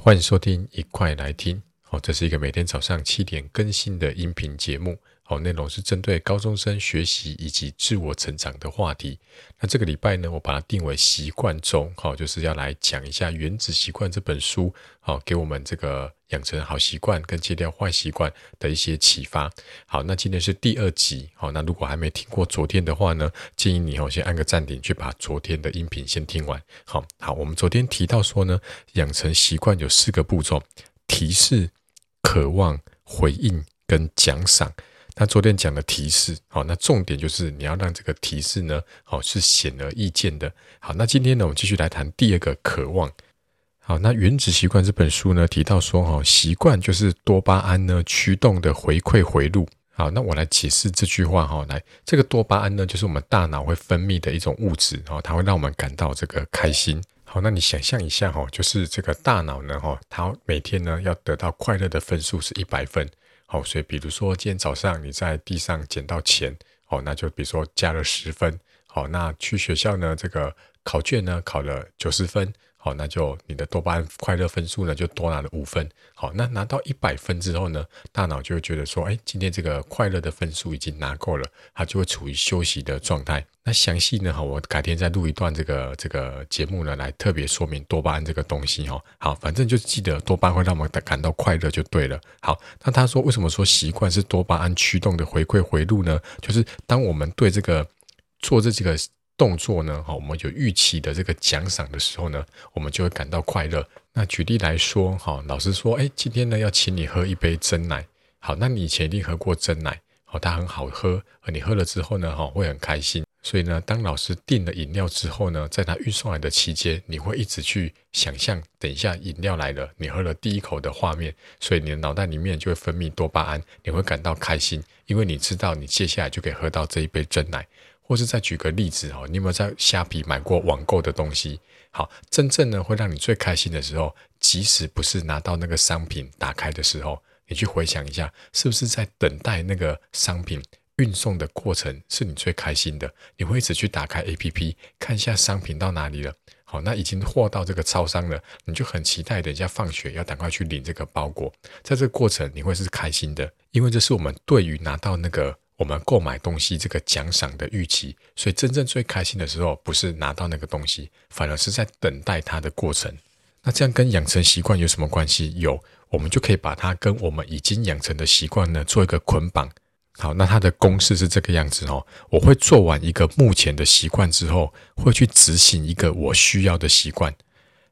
欢迎收听，一块来听。好，这是一个每天早上七点更新的音频节目。好，内容是针对高中生学习以及自我成长的话题。那这个礼拜呢，我把它定为习惯周，好，就是要来讲一下《原子习惯》这本书，好，给我们这个养成好习惯跟戒掉坏习惯的一些启发。好，那今天是第二集，好，那如果还没听过昨天的话呢，建议你哦先按个暂停，去把昨天的音频先听完。好，好，我们昨天提到说呢，养成习惯有四个步骤：提示、渴望、回应跟奖赏。那昨天讲的提示，好，那重点就是你要让这个提示呢，好，是显而易见的。好，那今天呢，我们继续来谈第二个渴望。好，那《原子习惯》这本书呢，提到说，哈，习惯就是多巴胺呢驱动的回馈回路。好，那我来解释这句话哈，来，这个多巴胺呢，就是我们大脑会分泌的一种物质，哈，它会让我们感到这个开心。好，那你想象一下哈，就是这个大脑呢，哈，它每天呢要得到快乐的分数是一百分。好，所以比如说今天早上你在地上捡到钱，好，那就比如说加了十分。好，那去学校呢，这个考卷呢考了九十分。好，那就你的多巴胺快乐分数呢就多拿了五分。好，那拿到一百分之后呢，大脑就会觉得说，哎，今天这个快乐的分数已经拿够了，它就会处于休息的状态。那详细呢，哈，我改天再录一段这个这个节目呢，来特别说明多巴胺这个东西哈。好，反正就记得多巴胺会让我们感到快乐就对了。好，那他说为什么说习惯是多巴胺驱动的回馈回路呢？就是当我们对这个做这几个。动作呢，好，我们有预期的这个奖赏的时候呢，我们就会感到快乐。那举例来说，好，老师说，哎，今天呢要请你喝一杯真奶，好，那你以前一定喝过真奶，好，它很好喝，你喝了之后呢，哈，会很开心。所以呢，当老师订了饮料之后呢，在他运送来的期间，你会一直去想象，等一下饮料来了，你喝了第一口的画面，所以你的脑袋里面就会分泌多巴胺，你会感到开心，因为你知道你接下来就可以喝到这一杯真奶。或是再举个例子哦，你有没有在虾皮买过网购的东西？好，真正呢会让你最开心的时候，即使不是拿到那个商品打开的时候，你去回想一下，是不是在等待那个商品运送的过程是你最开心的？你会一直去打开 APP 看一下商品到哪里了。好，那已经货到这个超商了，你就很期待，等一下放学要赶快去领这个包裹。在这个过程，你会是开心的，因为这是我们对于拿到那个。我们购买东西这个奖赏的预期，所以真正最开心的时候，不是拿到那个东西，反而是在等待它的过程。那这样跟养成习惯有什么关系？有，我们就可以把它跟我们已经养成的习惯呢做一个捆绑。好，那它的公式是这个样子哦。我会做完一个目前的习惯之后，会去执行一个我需要的习惯，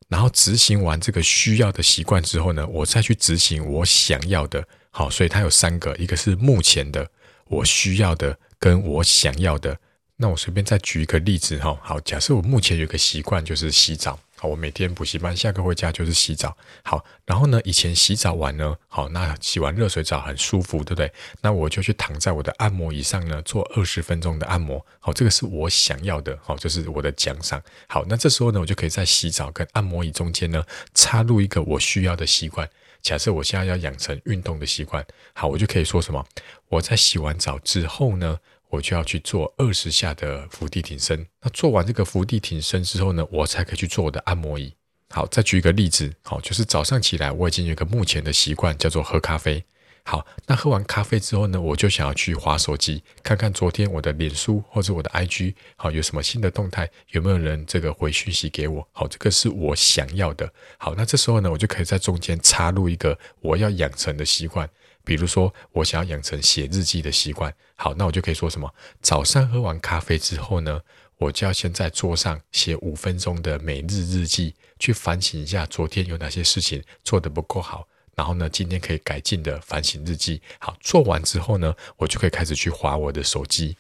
然后执行完这个需要的习惯之后呢，我再去执行我想要的。好，所以它有三个，一个是目前的。我需要的跟我想要的，那我随便再举一个例子哈。好，假设我目前有个习惯就是洗澡，好，我每天补习班下课回家就是洗澡。好，然后呢，以前洗澡完呢，好，那洗完热水澡很舒服，对不对？那我就去躺在我的按摩椅上呢，做二十分钟的按摩。好，这个是我想要的，好，这是我的奖赏。好，那这时候呢，我就可以在洗澡跟按摩椅中间呢，插入一个我需要的习惯。假设我现在要养成运动的习惯，好，我就可以说什么？我在洗完澡之后呢，我就要去做二十下的伏地挺身。那做完这个伏地挺身之后呢，我才可以去做我的按摩椅。好，再举一个例子，好，就是早上起来我已经有一个目前的习惯，叫做喝咖啡。好，那喝完咖啡之后呢，我就想要去滑手机，看看昨天我的脸书或者我的 IG，好，有什么新的动态，有没有人这个回讯息给我？好，这个是我想要的。好，那这时候呢，我就可以在中间插入一个我要养成的习惯，比如说我想要养成写日记的习惯。好，那我就可以说什么？早上喝完咖啡之后呢，我就要先在桌上写五分钟的每日日记，去反省一下昨天有哪些事情做得不够好。然后呢，今天可以改进的反省日记，好，做完之后呢，我就可以开始去划我的手机。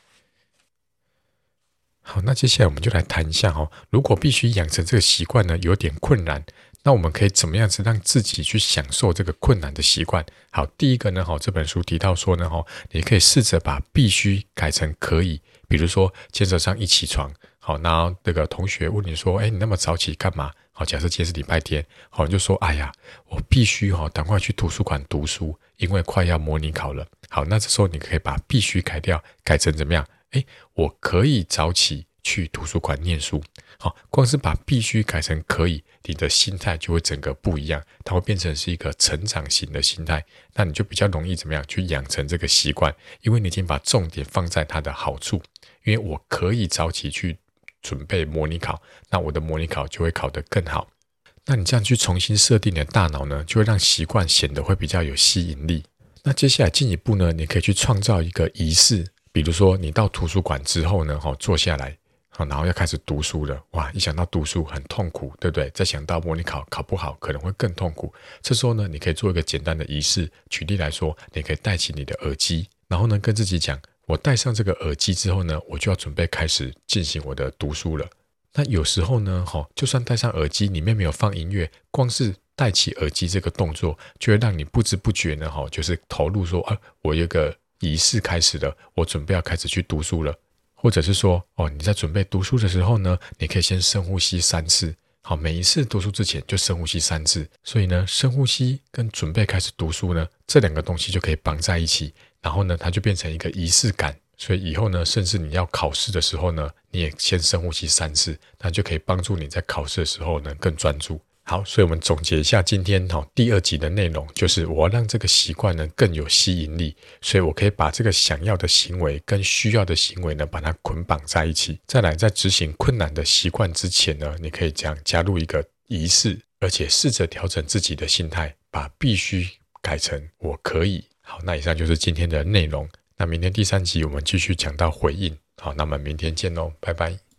好，那接下来我们就来谈一下哦，如果必须养成这个习惯呢，有点困难，那我们可以怎么样子让自己去享受这个困难的习惯？好，第一个呢，哈，这本书提到说呢，哈，你可以试着把必须改成可以，比如说，今天早上一起床，好，那这个同学问你说，哎，你那么早起干嘛？好，假设今天是礼拜天，好，你就说，哎呀，我必须哈，赶快去图书馆读书，因为快要模拟考了。好，那这时候你可以把必须改掉，改成怎么样？哎，我可以早起去图书馆念书。好，光是把必须改成可以，你的心态就会整个不一样，它会变成是一个成长型的心态。那你就比较容易怎么样去养成这个习惯？因为你已经把重点放在它的好处。因为我可以早起去准备模拟考，那我的模拟考就会考得更好。那你这样去重新设定你的大脑呢，就会让习惯显得会比较有吸引力。那接下来进一步呢，你可以去创造一个仪式，比如说你到图书馆之后呢，哈，坐下来，好，然后要开始读书了。哇，一想到读书很痛苦，对不对？再想到模拟考考不好，可能会更痛苦。这时候呢，你可以做一个简单的仪式。举例来说，你可以戴起你的耳机，然后呢，跟自己讲，我戴上这个耳机之后呢，我就要准备开始进行我的读书了。那有时候呢，哈，就算戴上耳机，里面没有放音乐，光是戴起耳机这个动作，就会让你不知不觉呢，哈，就是投入说，啊，我有个仪式开始了，我准备要开始去读书了，或者是说，哦，你在准备读书的时候呢，你可以先深呼吸三次，好，每一次读书之前就深呼吸三次，所以呢，深呼吸跟准备开始读书呢，这两个东西就可以绑在一起，然后呢，它就变成一个仪式感。所以以后呢，甚至你要考试的时候呢，你也先深呼吸三次，那就可以帮助你在考试的时候呢更专注。好，所以我们总结一下今天哈第二集的内容，就是我要让这个习惯呢更有吸引力，所以我可以把这个想要的行为跟需要的行为呢把它捆绑在一起。再来，在执行困难的习惯之前呢，你可以这样加入一个仪式，而且试着调整自己的心态，把必须改成我可以。好，那以上就是今天的内容。那明天第三集我们继续讲到回应，好，那么明天见喽，拜拜。